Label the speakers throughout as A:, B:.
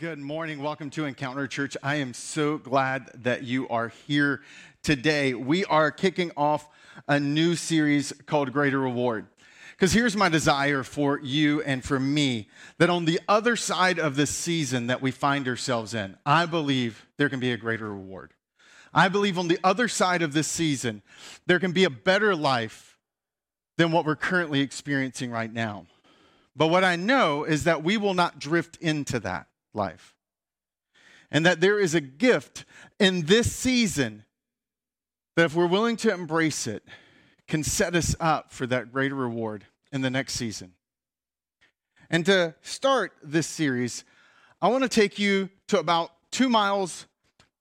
A: Good morning. Welcome to Encounter Church. I am so glad that you are here today. We are kicking off a new series called Greater Reward. Because here's my desire for you and for me that on the other side of this season that we find ourselves in, I believe there can be a greater reward. I believe on the other side of this season, there can be a better life than what we're currently experiencing right now. But what I know is that we will not drift into that life. And that there is a gift in this season that, if we're willing to embrace it, can set us up for that greater reward in the next season. And to start this series, I want to take you to about two miles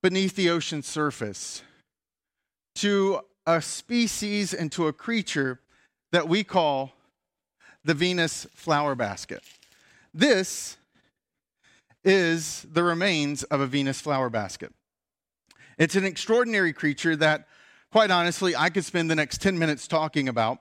A: beneath the ocean surface to a species and to a creature that we call the Venus flower basket. This is the remains of a Venus flower basket. It's an extraordinary creature that, quite honestly, I could spend the next 10 minutes talking about.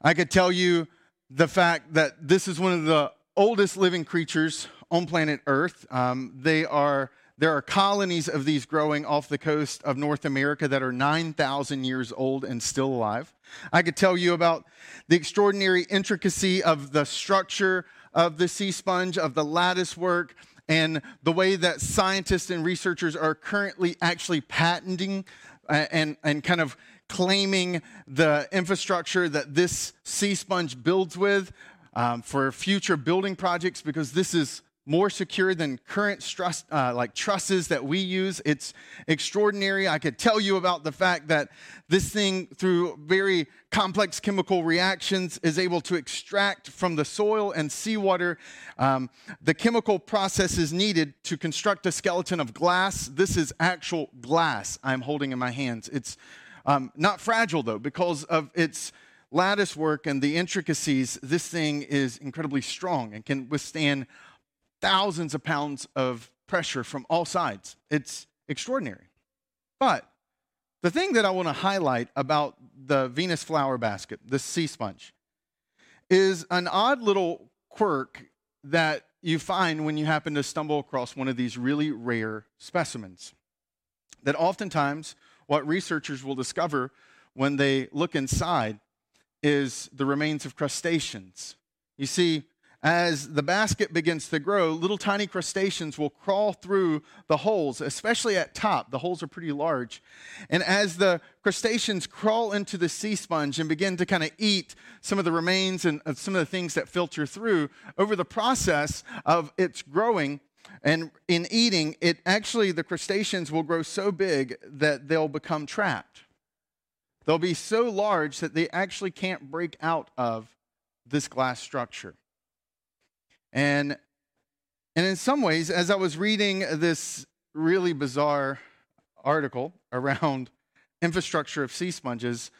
A: I could tell you the fact that this is one of the oldest living creatures on planet Earth. Um, they are there are colonies of these growing off the coast of North America that are 9,000 years old and still alive. I could tell you about the extraordinary intricacy of the structure of the sea sponge, of the lattice work, and the way that scientists and researchers are currently actually patenting uh, and, and kind of claiming the infrastructure that this sea sponge builds with um, for future building projects because this is more secure than current struss, uh, like trusses that we use. It's extraordinary. I could tell you about the fact that this thing, through very complex chemical reactions, is able to extract from the soil and seawater um, the chemical processes needed to construct a skeleton of glass. This is actual glass I'm holding in my hands. It's um, not fragile though, because of its lattice work and the intricacies. This thing is incredibly strong and can withstand thousands of pounds of pressure from all sides. It's extraordinary. But the thing that I want to highlight about the Venus flower basket, the sea sponge, is an odd little quirk that you find when you happen to stumble across one of these really rare specimens. That oftentimes, what researchers will discover when they look inside is the remains of crustaceans. You see, as the basket begins to grow, little tiny crustaceans will crawl through the holes, especially at top. The holes are pretty large. And as the crustaceans crawl into the sea sponge and begin to kind of eat some of the remains and some of the things that filter through, over the process of its growing, and in eating, it actually, the crustaceans will grow so big that they'll become trapped. They'll be so large that they actually can't break out of this glass structure. And, and in some ways, as I was reading this really bizarre article around infrastructure of sea sponges,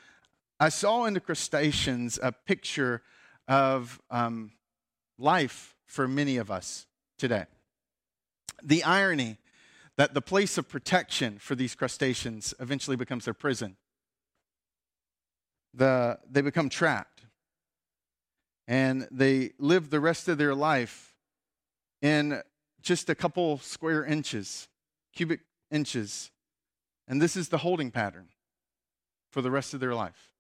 A: I saw in the crustaceans a picture of um, life for many of us today. The irony that the place of protection for these crustaceans eventually becomes their prison. The, they become trapped and they live the rest of their life in just a couple square inches, cubic inches. And this is the holding pattern for the rest of their life.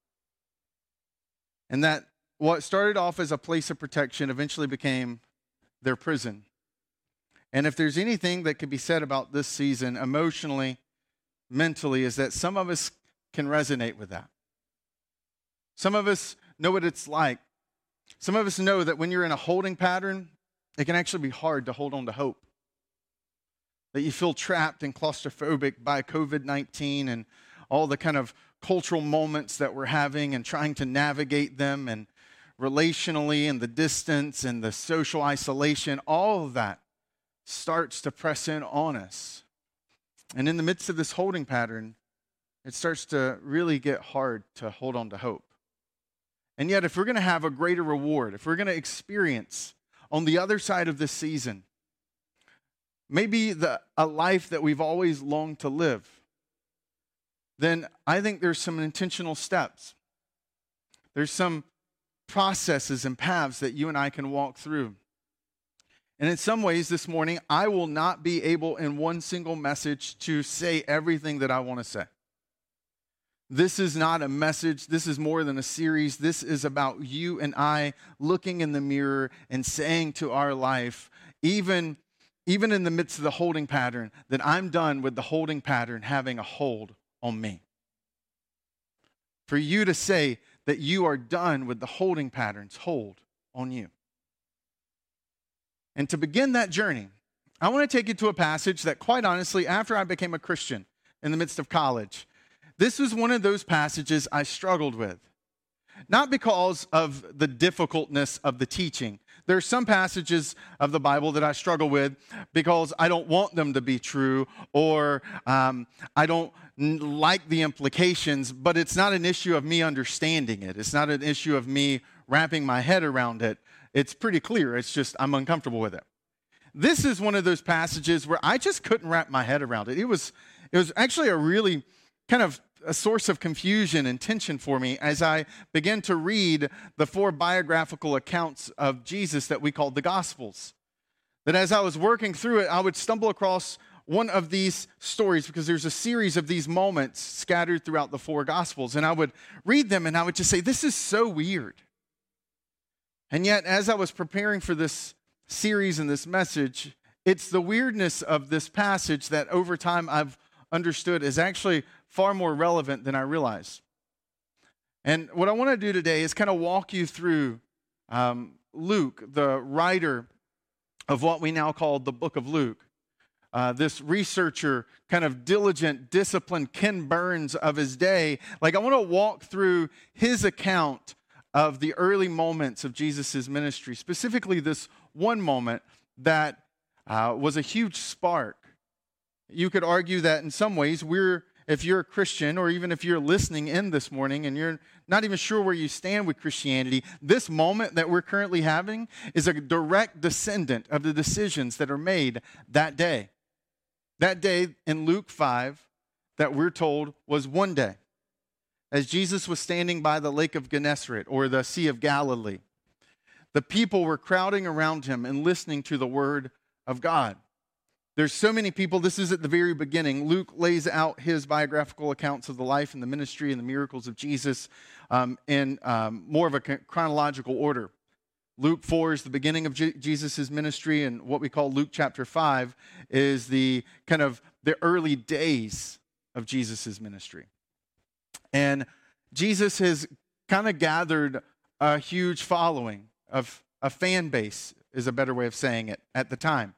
A: And that what started off as a place of protection eventually became their prison. And if there's anything that could be said about this season emotionally, mentally, is that some of us can resonate with that. Some of us know what it's like some of us know that when you're in a holding pattern, it can actually be hard to hold on to hope. That you feel trapped and claustrophobic by COVID 19 and all the kind of cultural moments that we're having and trying to navigate them and relationally and the distance and the social isolation, all of that starts to press in on us. And in the midst of this holding pattern, it starts to really get hard to hold on to hope. And yet, if we're going to have a greater reward, if we're going to experience on the other side of this season, maybe the, a life that we've always longed to live, then I think there's some intentional steps. There's some processes and paths that you and I can walk through. And in some ways, this morning, I will not be able in one single message to say everything that I want to say. This is not a message. This is more than a series. This is about you and I looking in the mirror and saying to our life, even, even in the midst of the holding pattern, that I'm done with the holding pattern having a hold on me. For you to say that you are done with the holding patterns hold on you. And to begin that journey, I want to take you to a passage that, quite honestly, after I became a Christian in the midst of college, this was one of those passages I struggled with. Not because of the difficultness of the teaching. There are some passages of the Bible that I struggle with because I don't want them to be true or um, I don't like the implications, but it's not an issue of me understanding it. It's not an issue of me wrapping my head around it. It's pretty clear. It's just I'm uncomfortable with it. This is one of those passages where I just couldn't wrap my head around it. It was, it was actually a really kind of a source of confusion and tension for me as I began to read the four biographical accounts of Jesus that we called the Gospels. That as I was working through it, I would stumble across one of these stories because there's a series of these moments scattered throughout the four Gospels. And I would read them and I would just say, This is so weird. And yet, as I was preparing for this series and this message, it's the weirdness of this passage that over time I've understood is actually far more relevant than I realize. And what I want to do today is kind of walk you through um, Luke, the writer of what we now call the book of Luke. Uh, this researcher, kind of diligent, disciplined Ken Burns of his day. Like, I want to walk through his account of the early moments of Jesus' ministry, specifically this one moment that uh, was a huge spark. You could argue that in some ways we're if you're a Christian or even if you're listening in this morning and you're not even sure where you stand with Christianity, this moment that we're currently having is a direct descendant of the decisions that are made that day. That day in Luke 5 that we're told was one day. As Jesus was standing by the lake of Gennesaret or the Sea of Galilee, the people were crowding around him and listening to the word of God. There's so many people. This is at the very beginning. Luke lays out his biographical accounts of the life and the ministry and the miracles of Jesus um, in um, more of a chronological order. Luke 4 is the beginning of Je- Jesus' ministry, and what we call Luke chapter 5 is the kind of the early days of Jesus' ministry. And Jesus has kind of gathered a huge following of a fan base, is a better way of saying it, at the time.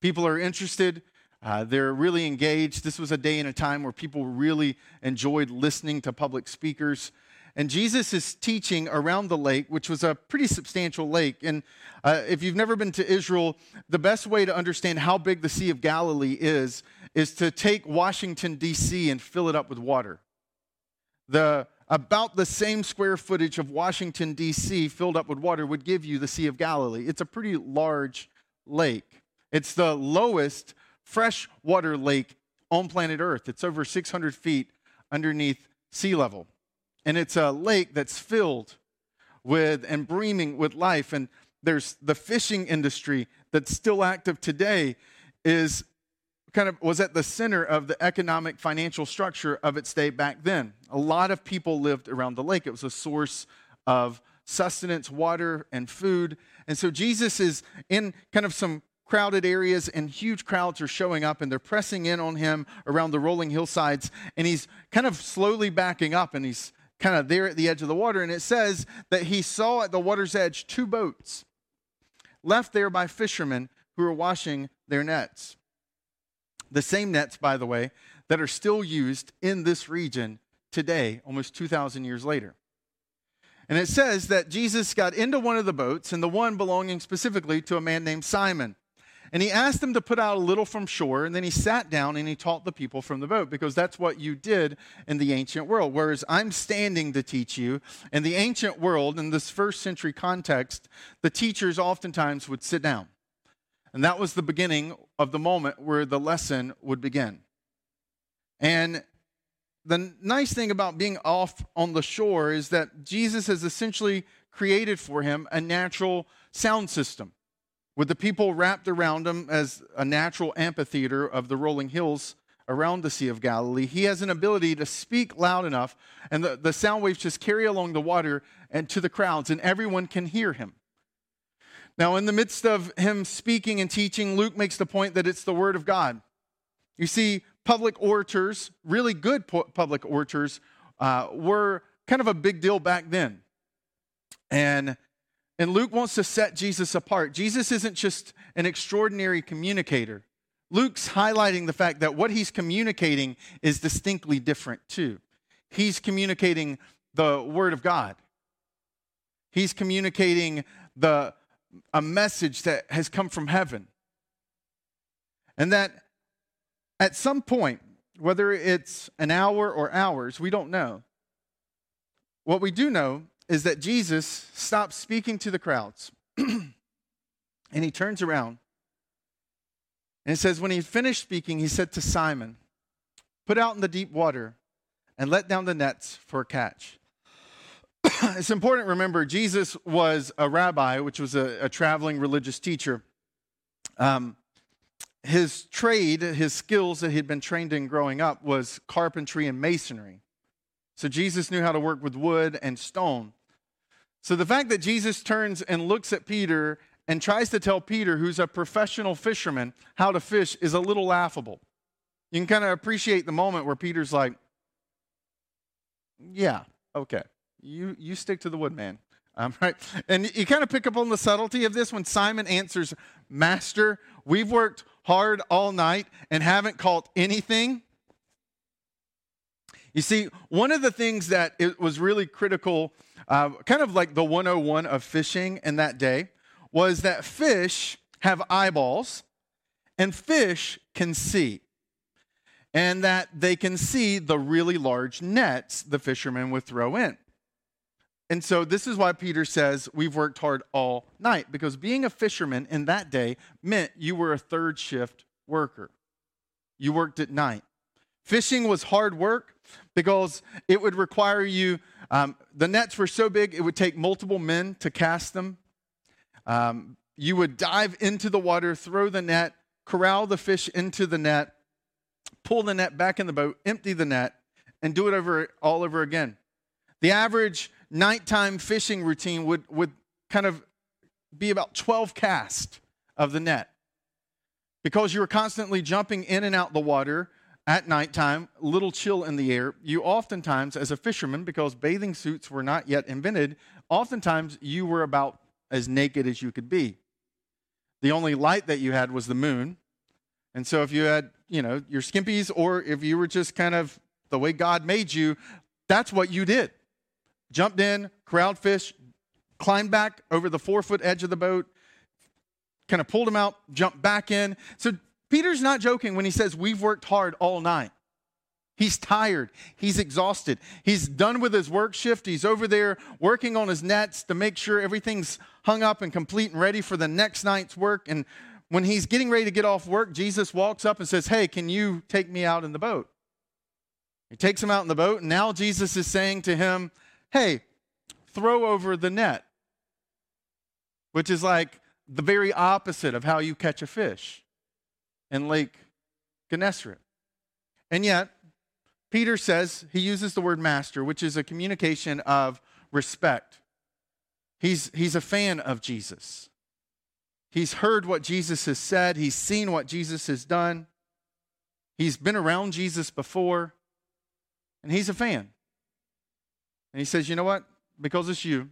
A: People are interested. Uh, they're really engaged. This was a day and a time where people really enjoyed listening to public speakers. And Jesus is teaching around the lake, which was a pretty substantial lake. And uh, if you've never been to Israel, the best way to understand how big the Sea of Galilee is, is to take Washington, D.C., and fill it up with water. The, about the same square footage of Washington, D.C., filled up with water would give you the Sea of Galilee. It's a pretty large lake. It's the lowest freshwater lake on planet Earth. It's over 600 feet underneath sea level. And it's a lake that's filled with and brimming with life. And there's the fishing industry that's still active today is kind of was at the center of the economic financial structure of its day back then. A lot of people lived around the lake. It was a source of sustenance, water, and food. And so Jesus is in kind of some crowded areas and huge crowds are showing up and they're pressing in on him around the rolling hillsides and he's kind of slowly backing up and he's kind of there at the edge of the water and it says that he saw at the water's edge two boats left there by fishermen who were washing their nets the same nets by the way that are still used in this region today almost 2000 years later and it says that Jesus got into one of the boats, and the one belonging specifically to a man named Simon. And he asked them to put out a little from shore, and then he sat down and he taught the people from the boat because that's what you did in the ancient world. Whereas I'm standing to teach you, in the ancient world, in this first century context, the teachers oftentimes would sit down. And that was the beginning of the moment where the lesson would begin. And the nice thing about being off on the shore is that Jesus has essentially created for him a natural sound system with the people wrapped around him as a natural amphitheater of the rolling hills around the Sea of Galilee, he has an ability to speak loud enough, and the, the sound waves just carry along the water and to the crowds, and everyone can hear him. Now, in the midst of him speaking and teaching, Luke makes the point that it's the Word of God. You see, public orators, really good public orators, uh, were kind of a big deal back then. And, and Luke wants to set Jesus apart. Jesus isn't just an extraordinary communicator. Luke's highlighting the fact that what he's communicating is distinctly different too. He's communicating the Word of God. He's communicating the, a message that has come from heaven. And that at some point, whether it's an hour or hours, we don't know. What we do know is that Jesus stops speaking to the crowds and he turns around and it says, When he finished speaking, he said to Simon, Put out in the deep water and let down the nets for a catch. it's important to remember Jesus was a rabbi, which was a, a traveling religious teacher. Um, his trade, his skills that he'd been trained in growing up was carpentry and masonry. So Jesus knew how to work with wood and stone. So the fact that Jesus turns and looks at Peter and tries to tell Peter, who's a professional fisherman, how to fish is a little laughable. You can kind of appreciate the moment where Peter's like, Yeah, okay. You, you stick to the wood, man. Um, right? And you kind of pick up on the subtlety of this when Simon answers, Master, we've worked hard all night and haven't caught anything. You see, one of the things that it was really critical, uh, kind of like the 101 of fishing in that day, was that fish have eyeballs and fish can see. And that they can see the really large nets the fishermen would throw in. And so this is why Peter says we've worked hard all night because being a fisherman in that day meant you were a third shift worker. You worked at night. Fishing was hard work because it would require you, um, the nets were so big, it would take multiple men to cast them. Um, you would dive into the water, throw the net, corral the fish into the net, pull the net back in the boat, empty the net, and do it over all over again. The average nighttime fishing routine would, would kind of be about 12 casts of the net. Because you were constantly jumping in and out the water at nighttime, little chill in the air, you oftentimes, as a fisherman, because bathing suits were not yet invented, oftentimes you were about as naked as you could be. The only light that you had was the moon. And so if you had, you know, your skimpies or if you were just kind of the way God made you, that's what you did jumped in, crowd fish, climbed back over the four foot edge of the boat, kind of pulled him out, jumped back in. So Peter's not joking when he says, We've worked hard all night. He's tired. He's exhausted. He's done with his work shift. He's over there working on his nets to make sure everything's hung up and complete and ready for the next night's work. And when he's getting ready to get off work, Jesus walks up and says, Hey, can you take me out in the boat? He takes him out in the boat, and now Jesus is saying to him, hey, throw over the net, which is like the very opposite of how you catch a fish in Lake Gennesaret. And yet, Peter says he uses the word master, which is a communication of respect. He's, he's a fan of Jesus. He's heard what Jesus has said, he's seen what Jesus has done, he's been around Jesus before, and he's a fan. And he says, You know what? Because it's you,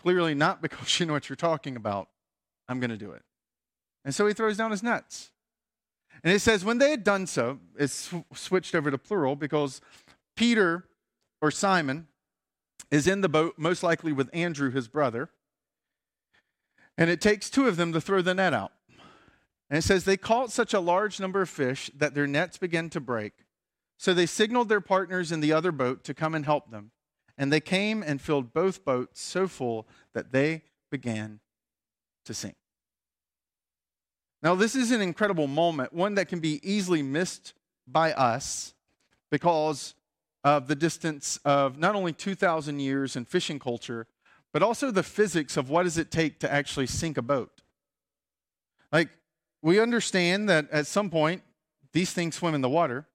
A: clearly not because you know what you're talking about, I'm going to do it. And so he throws down his nets. And it says, when they had done so, it's switched over to plural because Peter or Simon is in the boat, most likely with Andrew, his brother. And it takes two of them to throw the net out. And it says, they caught such a large number of fish that their nets began to break. So they signaled their partners in the other boat to come and help them. And they came and filled both boats so full that they began to sink. Now, this is an incredible moment, one that can be easily missed by us because of the distance of not only 2,000 years in fishing culture, but also the physics of what does it take to actually sink a boat. Like, we understand that at some point these things swim in the water,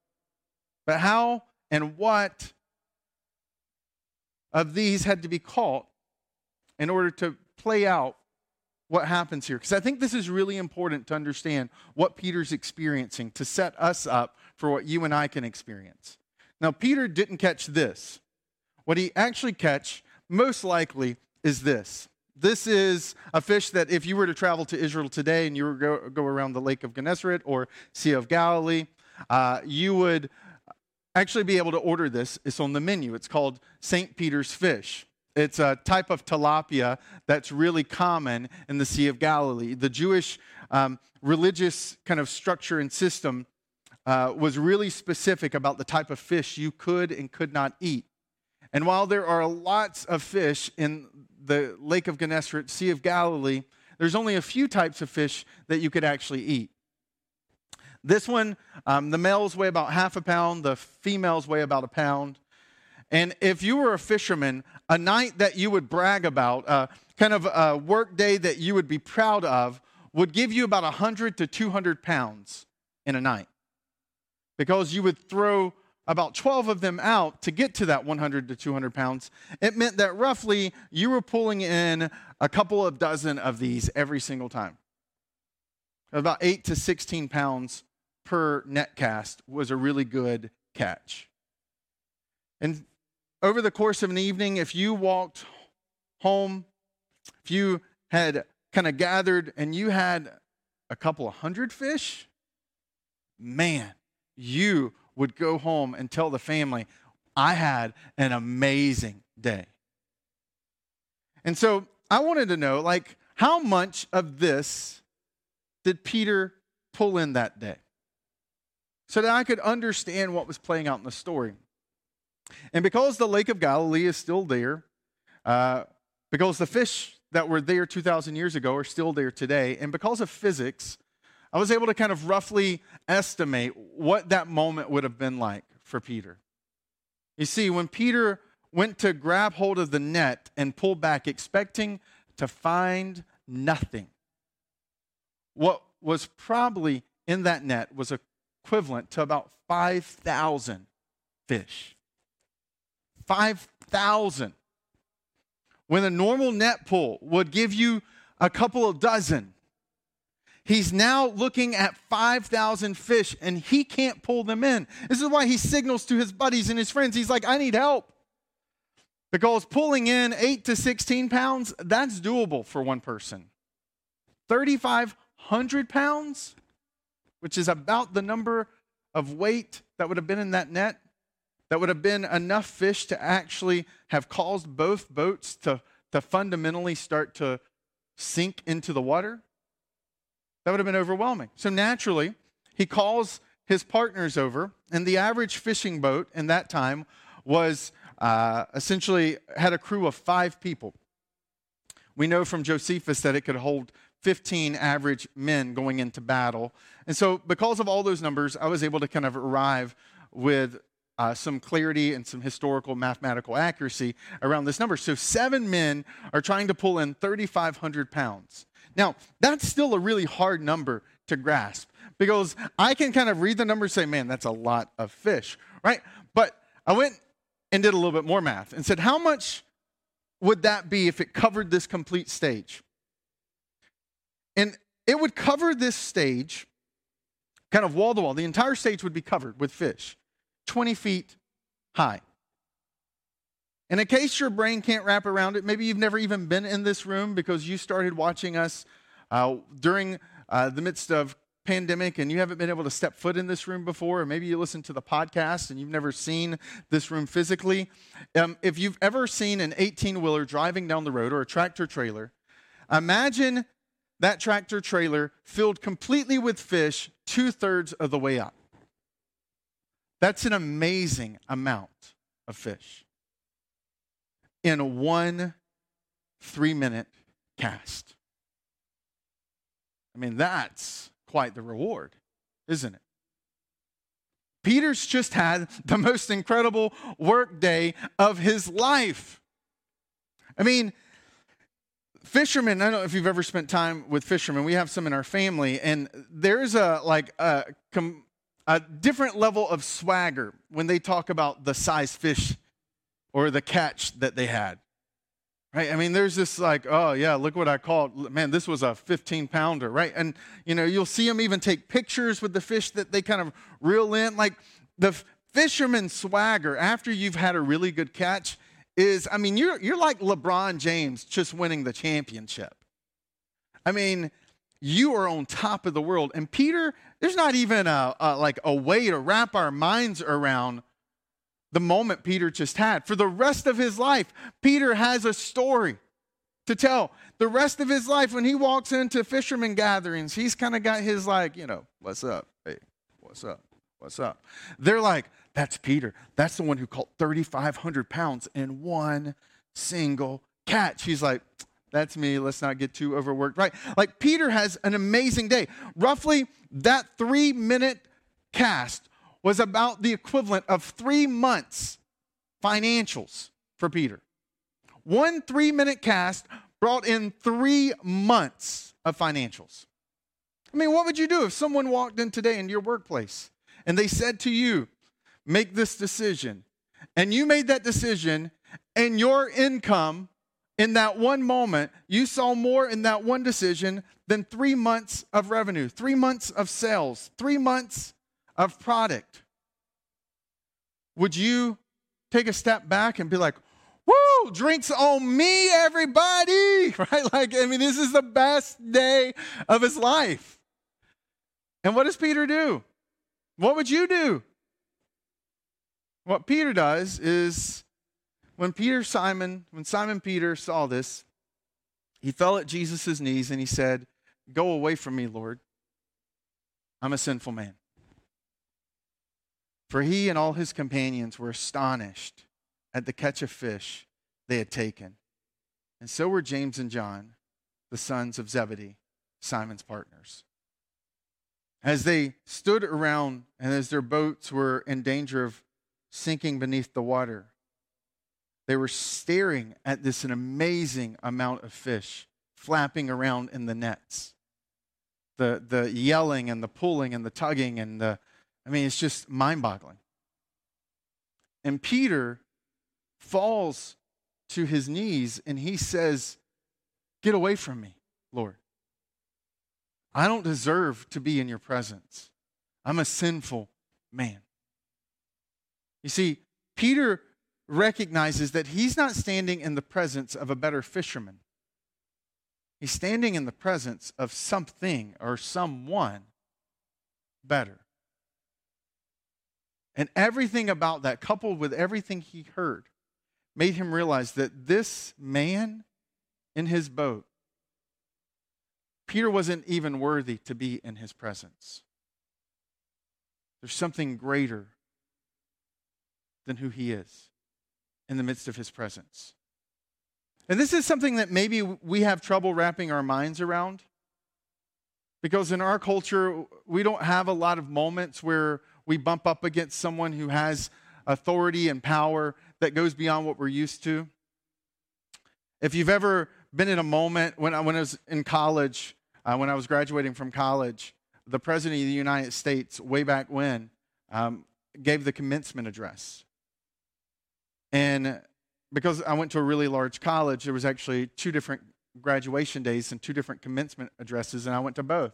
A: but how and what of these had to be caught in order to play out what happens here? Because I think this is really important to understand what Peter's experiencing to set us up for what you and I can experience. Now, Peter didn't catch this. What he actually catch, most likely, is this. This is a fish that if you were to travel to Israel today and you were go, go around the Lake of Gennesaret or Sea of Galilee, uh, you would actually be able to order this. It's on the menu. It's called St. Peter's fish. It's a type of tilapia that's really common in the Sea of Galilee. The Jewish um, religious kind of structure and system uh, was really specific about the type of fish you could and could not eat. And while there are lots of fish in the Lake of Gennesaret, Sea of Galilee, there's only a few types of fish that you could actually eat. This one, um, the males weigh about half a pound, the females weigh about a pound. And if you were a fisherman, a night that you would brag about, uh, kind of a work day that you would be proud of, would give you about 100 to 200 pounds in a night. Because you would throw about 12 of them out to get to that 100 to 200 pounds, it meant that roughly you were pulling in a couple of dozen of these every single time. About 8 to 16 pounds per net cast was a really good catch. And over the course of an evening, if you walked home, if you had kind of gathered and you had a couple of hundred fish, man, you would go home and tell the family, I had an amazing day. And so I wanted to know, like, how much of this did Peter pull in that day? So that I could understand what was playing out in the story. And because the Lake of Galilee is still there, uh, because the fish that were there 2,000 years ago are still there today, and because of physics, I was able to kind of roughly estimate what that moment would have been like for Peter. You see, when Peter went to grab hold of the net and pull back, expecting to find nothing, what was probably in that net was equivalent to about 5,000 fish. 5,000. When a normal net pull would give you a couple of dozen, He's now looking at 5,000 fish and he can't pull them in. This is why he signals to his buddies and his friends. He's like, I need help. Because pulling in 8 to 16 pounds, that's doable for one person. 3,500 pounds, which is about the number of weight that would have been in that net, that would have been enough fish to actually have caused both boats to, to fundamentally start to sink into the water. That would have been overwhelming. So naturally, he calls his partners over, and the average fishing boat in that time was uh, essentially had a crew of five people. We know from Josephus that it could hold 15 average men going into battle. And so, because of all those numbers, I was able to kind of arrive with uh, some clarity and some historical mathematical accuracy around this number. So, seven men are trying to pull in 3,500 pounds. Now, that's still a really hard number to grasp because I can kind of read the number and say, man, that's a lot of fish, right? But I went and did a little bit more math and said, how much would that be if it covered this complete stage? And it would cover this stage kind of wall to wall. The entire stage would be covered with fish, 20 feet high. And in case your brain can't wrap around it, maybe you've never even been in this room because you started watching us uh, during uh, the midst of pandemic and you haven't been able to step foot in this room before, or maybe you listen to the podcast and you've never seen this room physically. Um, if you've ever seen an 18 wheeler driving down the road or a tractor trailer, imagine that tractor trailer filled completely with fish two thirds of the way up. That's an amazing amount of fish in one three minute cast. I mean, that's quite the reward, isn't it? Peter's just had the most incredible work day of his life. I mean, fishermen, I don't know if you've ever spent time with fishermen. We have some in our family, and there's a like a, a different level of swagger when they talk about the size fish or the catch that they had. Right? I mean, there's this like, oh yeah, look what I caught. Man, this was a 15 pounder, right? And you know, you'll see them even take pictures with the fish that they kind of reel in. Like the fisherman swagger after you've had a really good catch is, I mean, you're you're like LeBron James just winning the championship. I mean, you are on top of the world. And Peter, there's not even a, a like a way to wrap our minds around the moment Peter just had. For the rest of his life, Peter has a story to tell. The rest of his life, when he walks into fishermen gatherings, he's kind of got his, like, you know, what's up? Hey, what's up? What's up? They're like, that's Peter. That's the one who caught 3,500 pounds in one single catch. He's like, that's me. Let's not get too overworked, right? Like, Peter has an amazing day. Roughly that three minute cast was about the equivalent of three months financials for Peter. One three minute cast brought in three months of financials. I mean, what would you do if someone walked in today in your workplace and they said to you, make this decision, and you made that decision, and your income in that one moment, you saw more in that one decision than three months of revenue, three months of sales, three months of product, would you take a step back and be like, woo, drinks on me, everybody, right? Like, I mean, this is the best day of his life. And what does Peter do? What would you do? What Peter does is when Peter Simon, when Simon Peter saw this, he fell at Jesus' knees and he said, Go away from me, Lord. I'm a sinful man. For he and all his companions were astonished at the catch of fish they had taken. And so were James and John, the sons of Zebedee, Simon's partners. As they stood around and as their boats were in danger of sinking beneath the water, they were staring at this an amazing amount of fish flapping around in the nets. The, the yelling and the pulling and the tugging and the I mean, it's just mind boggling. And Peter falls to his knees and he says, Get away from me, Lord. I don't deserve to be in your presence. I'm a sinful man. You see, Peter recognizes that he's not standing in the presence of a better fisherman. He's standing in the presence of something or someone better. And everything about that, coupled with everything he heard, made him realize that this man in his boat, Peter wasn't even worthy to be in his presence. There's something greater than who he is in the midst of his presence. And this is something that maybe we have trouble wrapping our minds around. Because in our culture, we don't have a lot of moments where we bump up against someone who has authority and power that goes beyond what we're used to. If you've ever been in a moment when I, when I was in college, uh, when I was graduating from college, the President of the United States, way back when, um, gave the commencement address. And because I went to a really large college, there was actually two different graduation days and two different commencement addresses, and I went to both.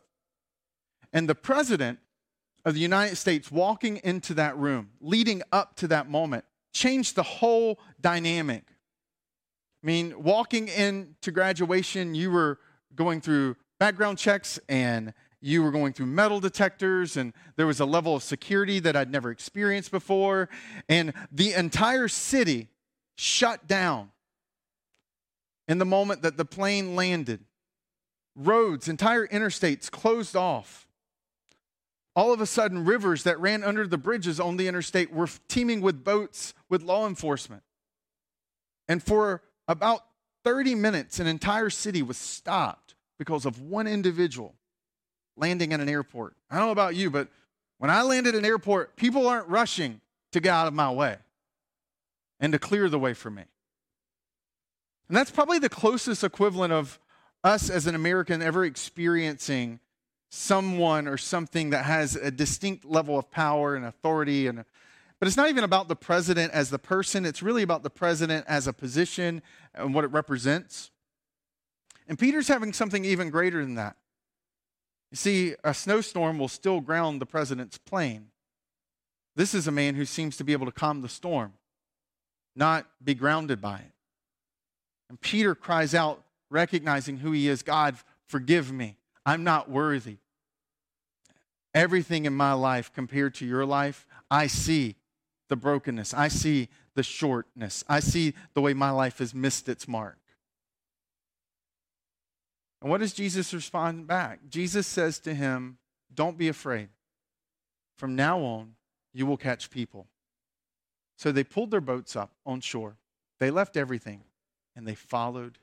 A: And the president of the United States walking into that room, leading up to that moment, changed the whole dynamic. I mean, walking into graduation, you were going through background checks and you were going through metal detectors, and there was a level of security that I'd never experienced before. And the entire city shut down in the moment that the plane landed. Roads, entire interstates closed off all of a sudden, rivers that ran under the bridges on the interstate were teeming with boats with law enforcement. And for about 30 minutes, an entire city was stopped because of one individual landing at an airport. I don't know about you, but when I land at an airport, people aren't rushing to get out of my way and to clear the way for me. And that's probably the closest equivalent of us as an American ever experiencing someone or something that has a distinct level of power and authority and but it's not even about the president as the person it's really about the president as a position and what it represents and peter's having something even greater than that you see a snowstorm will still ground the president's plane this is a man who seems to be able to calm the storm not be grounded by it and peter cries out recognizing who he is god forgive me i'm not worthy everything in my life compared to your life, I see the brokenness. I see the shortness. I see the way my life has missed its mark. And what does Jesus respond back? Jesus says to him, Don't be afraid. From now on, you will catch people. So they pulled their boats up on shore. They left everything and they followed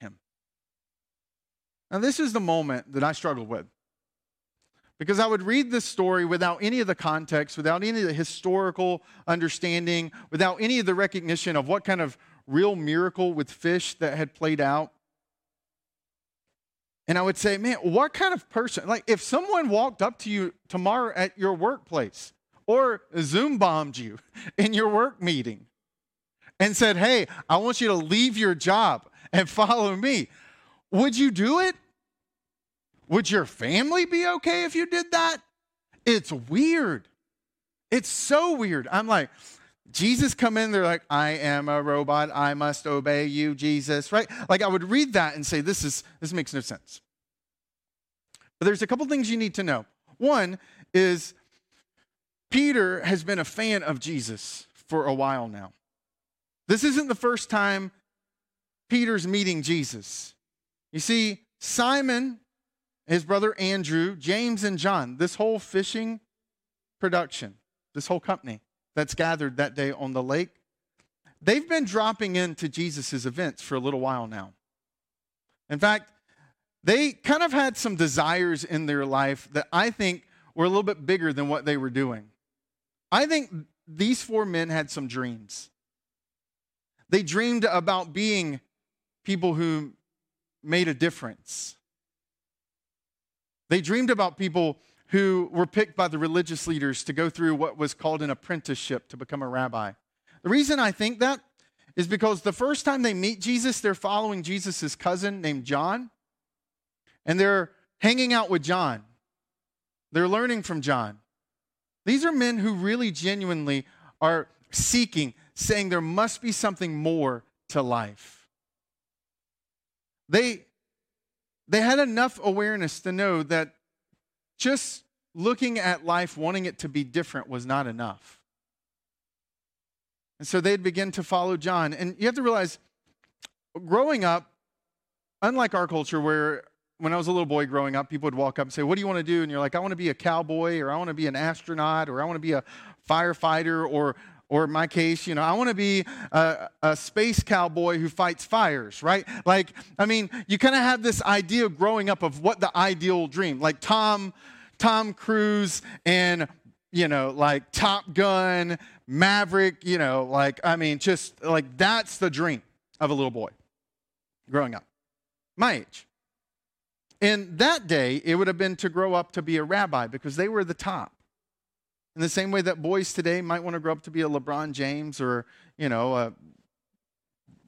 A: him. Now, this is the moment that I struggled with because I would read this story without any of the context, without any of the historical understanding, without any of the recognition of what kind of real miracle with fish that had played out. And I would say, man, what kind of person? Like, if someone walked up to you tomorrow at your workplace or Zoom bombed you in your work meeting and said, hey, I want you to leave your job and follow me, would you do it? Would your family be okay if you did that? It's weird. It's so weird. I'm like, Jesus come in, they're like, I am a robot. I must obey you, Jesus, right? Like I would read that and say, this is this makes no sense. But there's a couple things you need to know. One is Peter has been a fan of Jesus for a while now. This isn't the first time Peter's meeting Jesus. You see, Simon his brother Andrew, James, and John, this whole fishing production, this whole company that's gathered that day on the lake, they've been dropping into Jesus' events for a little while now. In fact, they kind of had some desires in their life that I think were a little bit bigger than what they were doing. I think these four men had some dreams. They dreamed about being people who made a difference. They dreamed about people who were picked by the religious leaders to go through what was called an apprenticeship to become a rabbi. The reason I think that is because the first time they meet Jesus, they're following Jesus' cousin named John, and they're hanging out with John. They're learning from John. These are men who really genuinely are seeking, saying there must be something more to life. They they had enough awareness to know that just looking at life, wanting it to be different, was not enough. And so they'd begin to follow John. And you have to realize, growing up, unlike our culture where when I was a little boy growing up, people would walk up and say, What do you want to do? And you're like, I want to be a cowboy, or I want to be an astronaut, or I want to be a firefighter, or or in my case, you know, I want to be a, a, space cowboy who fights fires, right? Like, I mean, you kind of have this idea growing up of what the ideal dream, like Tom, Tom Cruise and you know, like Top Gun, Maverick, you know, like I mean, just like that's the dream of a little boy growing up, my age. In that day, it would have been to grow up to be a rabbi because they were the top. In the same way that boys today might want to grow up to be a LeBron James or, you know, a,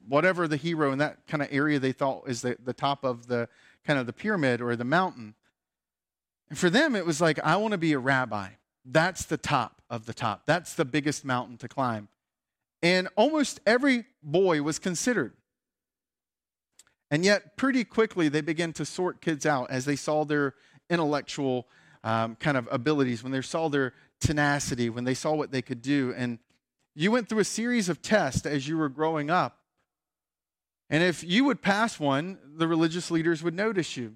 A: whatever the hero in that kind of area they thought is the, the top of the kind of the pyramid or the mountain. And for them, it was like, I want to be a rabbi. That's the top of the top. That's the biggest mountain to climb. And almost every boy was considered. And yet, pretty quickly, they began to sort kids out as they saw their intellectual um, kind of abilities, when they saw their tenacity, when they saw what they could do. And you went through a series of tests as you were growing up. And if you would pass one, the religious leaders would notice you.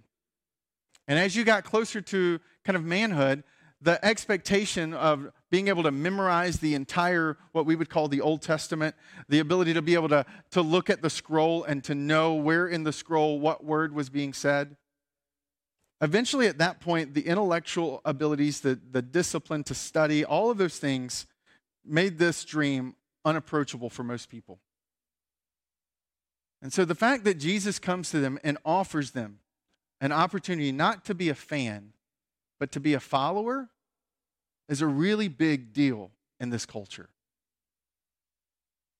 A: And as you got closer to kind of manhood, the expectation of being able to memorize the entire, what we would call the Old Testament, the ability to be able to, to look at the scroll and to know where in the scroll what word was being said, Eventually, at that point, the intellectual abilities, the, the discipline to study, all of those things made this dream unapproachable for most people. And so the fact that Jesus comes to them and offers them an opportunity not to be a fan, but to be a follower is a really big deal in this culture.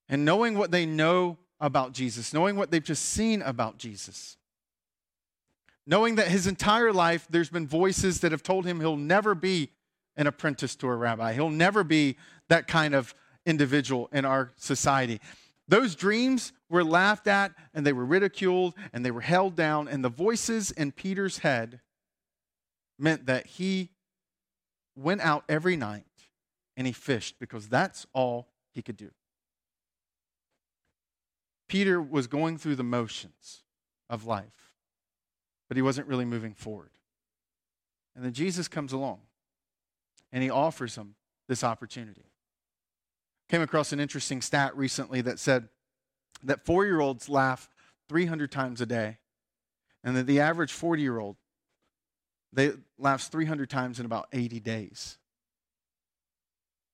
A: And knowing what they know about Jesus, knowing what they've just seen about Jesus, knowing that his entire life there's been voices that have told him he'll never be an apprentice to a rabbi, he'll never be that kind of individual in our society. Those dreams were laughed at and they were ridiculed and they were held down, and the voices in Peter's head meant that he went out every night and he fished because that's all he could do. Peter was going through the motions of life, but he wasn't really moving forward. And then Jesus comes along and he offers him this opportunity. Came across an interesting stat recently that said that four year olds laugh 300 times a day, and that the average 40 year old they laughs 300 times in about 80 days.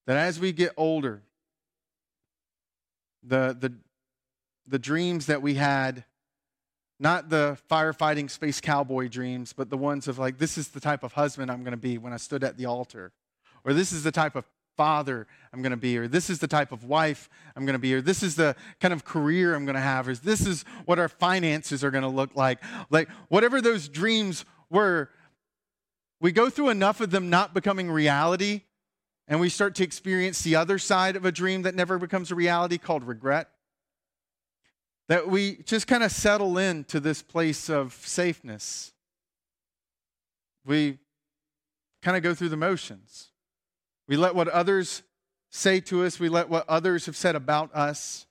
A: That as we get older, the, the, the dreams that we had, not the firefighting space cowboy dreams, but the ones of like, this is the type of husband I'm going to be when I stood at the altar, or this is the type of father I'm going to be, or this is the type of wife I'm going to be, or this is the kind of career I'm going to have, or this is what our finances are going to look like. Like, whatever those dreams were, we go through enough of them not becoming reality, and we start to experience the other side of a dream that never becomes a reality called regret. That we just kind of settle into this place of safeness. We kind of go through the motions. We let what others say to us, we let what others have said about us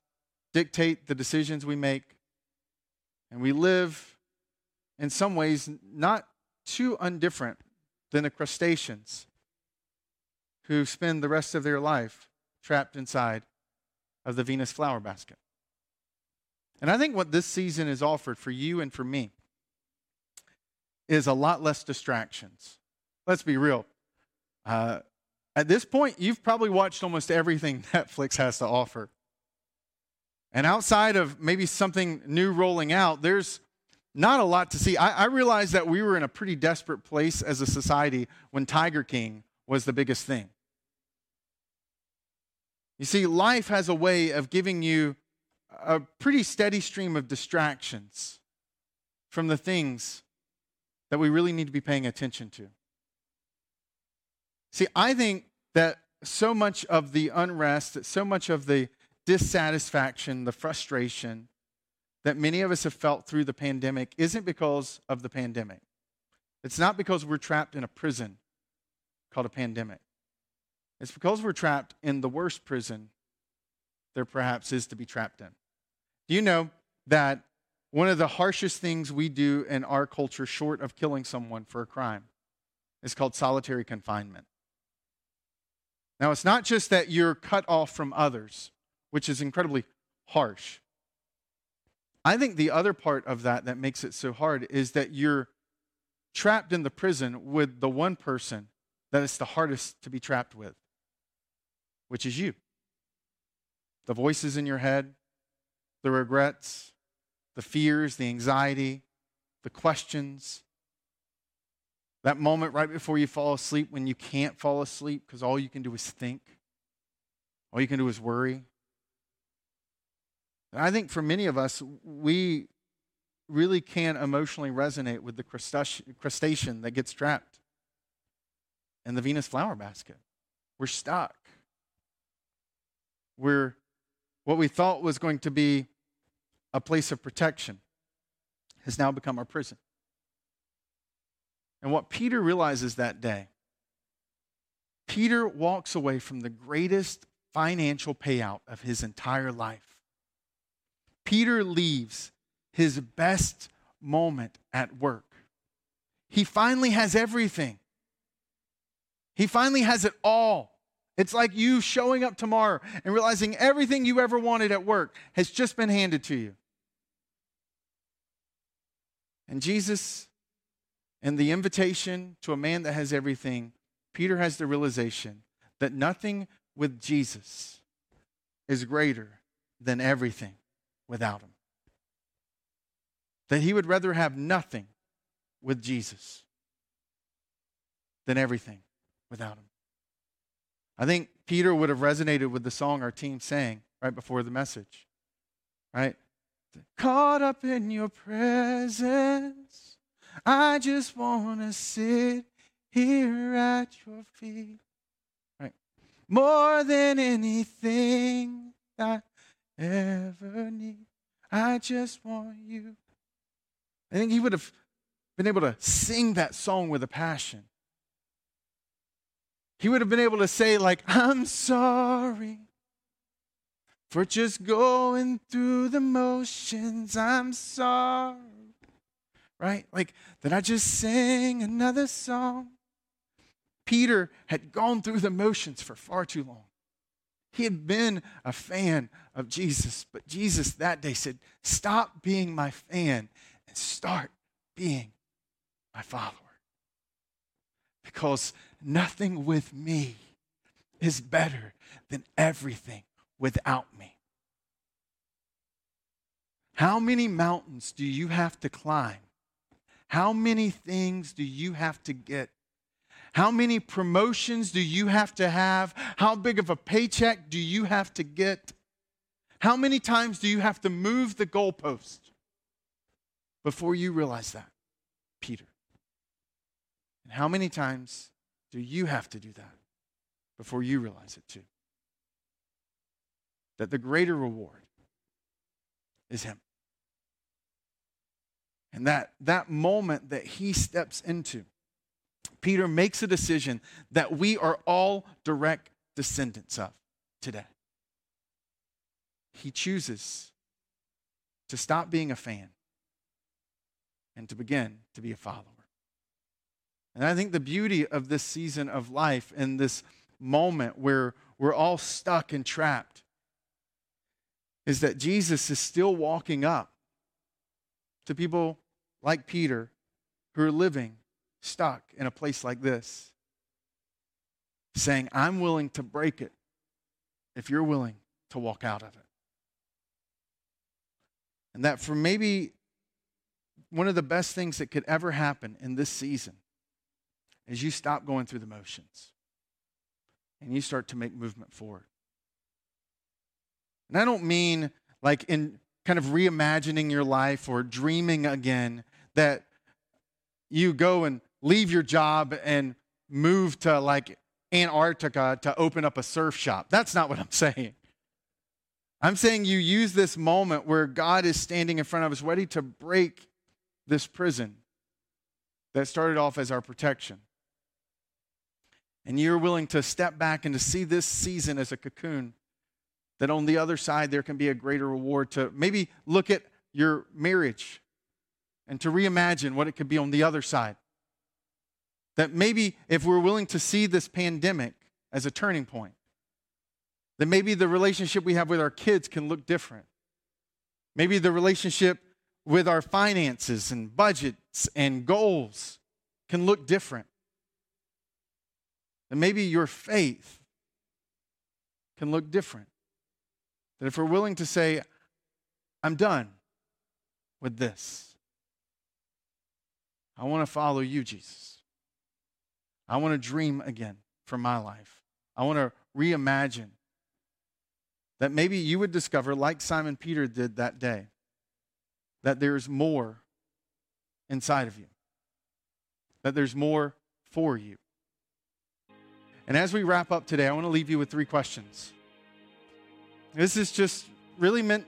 A: dictate the decisions we make. And we live in some ways not too undifferent than the crustaceans who spend the rest of their life trapped inside of the Venus flower basket. And I think what this season is offered for you and for me is a lot less distractions. Let's be real. Uh, at this point, you've probably watched almost everything Netflix has to offer. And outside of maybe something new rolling out, there's not a lot to see. I, I realized that we were in a pretty desperate place as a society when Tiger King was the biggest thing. You see, life has a way of giving you a pretty steady stream of distractions from the things that we really need to be paying attention to. See, I think that so much of the unrest, so much of the dissatisfaction, the frustration, that many of us have felt through the pandemic isn't because of the pandemic. It's not because we're trapped in a prison called a pandemic. It's because we're trapped in the worst prison there perhaps is to be trapped in. Do you know that one of the harshest things we do in our culture, short of killing someone for a crime, is called solitary confinement? Now, it's not just that you're cut off from others, which is incredibly harsh. I think the other part of that that makes it so hard is that you're trapped in the prison with the one person that it's the hardest to be trapped with, which is you. The voices in your head, the regrets, the fears, the anxiety, the questions. That moment right before you fall asleep when you can't fall asleep because all you can do is think, all you can do is worry. And I think for many of us, we really can't emotionally resonate with the crustacean that gets trapped in the Venus flower basket. We're stuck. We're what we thought was going to be a place of protection has now become our prison. And what Peter realizes that day, Peter walks away from the greatest financial payout of his entire life. Peter leaves his best moment at work. He finally has everything. He finally has it all. It's like you showing up tomorrow and realizing everything you ever wanted at work has just been handed to you. And Jesus, and the invitation to a man that has everything, Peter has the realization that nothing with Jesus is greater than everything without him. that he would rather have nothing with Jesus than everything without him. I think Peter would have resonated with the song our team sang right before the message, right? Caught up in your presence, I just want to sit here at your feet. Right? More than anything I ever need, I just want you. I think he would have been able to sing that song with a passion. He would have been able to say, like, I'm sorry for just going through the motions. I'm sorry. Right? Like, that I just sang another song. Peter had gone through the motions for far too long. He had been a fan of Jesus, but Jesus that day said, Stop being my fan and start being my follower. Because nothing with me is better than everything without me. How many mountains do you have to climb? How many things do you have to get? How many promotions do you have to have? How big of a paycheck do you have to get? How many times do you have to move the goalpost before you realize that, Peter? And how many times do you have to do that before you realize it too? That the greater reward is Him. And that, that moment that He steps into, Peter makes a decision that we are all direct descendants of today. He chooses to stop being a fan and to begin to be a follower. And I think the beauty of this season of life and this moment where we're all stuck and trapped is that Jesus is still walking up to people like Peter who are living stuck in a place like this, saying, I'm willing to break it if you're willing to walk out of it. And that for maybe one of the best things that could ever happen in this season is you stop going through the motions and you start to make movement forward. And I don't mean like in kind of reimagining your life or dreaming again that you go and leave your job and move to like Antarctica to open up a surf shop. That's not what I'm saying. I'm saying you use this moment where God is standing in front of us, ready to break this prison that started off as our protection and you're willing to step back and to see this season as a cocoon, that on the other side there can be a greater reward to maybe look at your marriage and to reimagine what it could be on the other side. That maybe if we're willing to see this pandemic as a turning point, then maybe the relationship we have with our kids can look different. Maybe the relationship with our finances and budgets and goals can look different. And maybe your faith can look different. That if we're willing to say, I'm done with this, I want to follow you, Jesus. I want to dream again for my life. I want to reimagine that maybe you would discover, like Simon Peter did that day, that there's more inside of you, that there's more for you. And as we wrap up today, I want to leave you with three questions. This is just really meant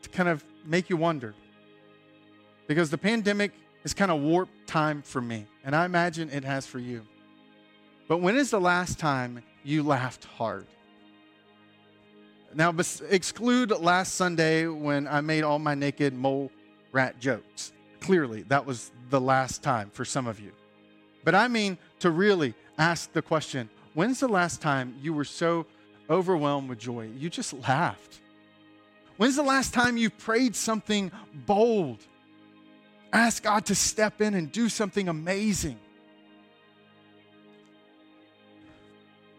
A: to kind of make you wonder. Because the pandemic has kind of warped time for me, and I imagine it has for you. But when is the last time you laughed hard? Now, exclude last Sunday when I made all my naked mole rat jokes. Clearly, that was the last time for some of you. But I mean to really ask the question When's the last time you were so overwhelmed with joy you just laughed? When's the last time you prayed something bold? Ask God to step in and do something amazing.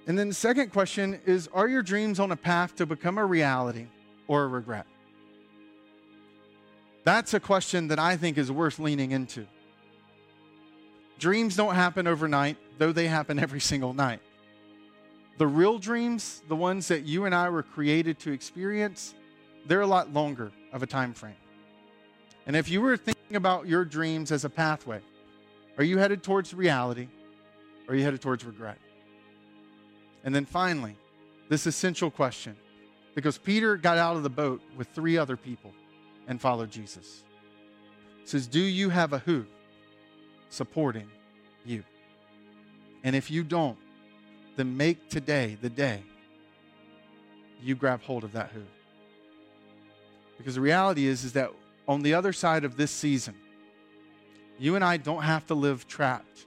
A: And then the second question is Are your dreams on a path to become a reality or a regret? That's a question that I think is worth leaning into. Dreams don't happen overnight, though they happen every single night. The real dreams, the ones that you and I were created to experience, they're a lot longer of a time frame. And if you were thinking about your dreams as a pathway, are you headed towards reality or are you headed towards regret? And then finally, this essential question because Peter got out of the boat with three other people and followed Jesus. It says, Do you have a who supporting you? And if you don't, then make today the day you grab hold of that who. Because the reality is, is that on the other side of this season, you and I don't have to live trapped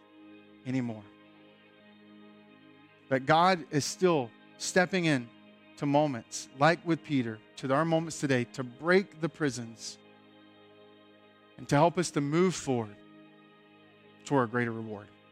A: anymore. That God is still stepping in to moments like with Peter, to our moments today, to break the prisons and to help us to move forward toward a greater reward.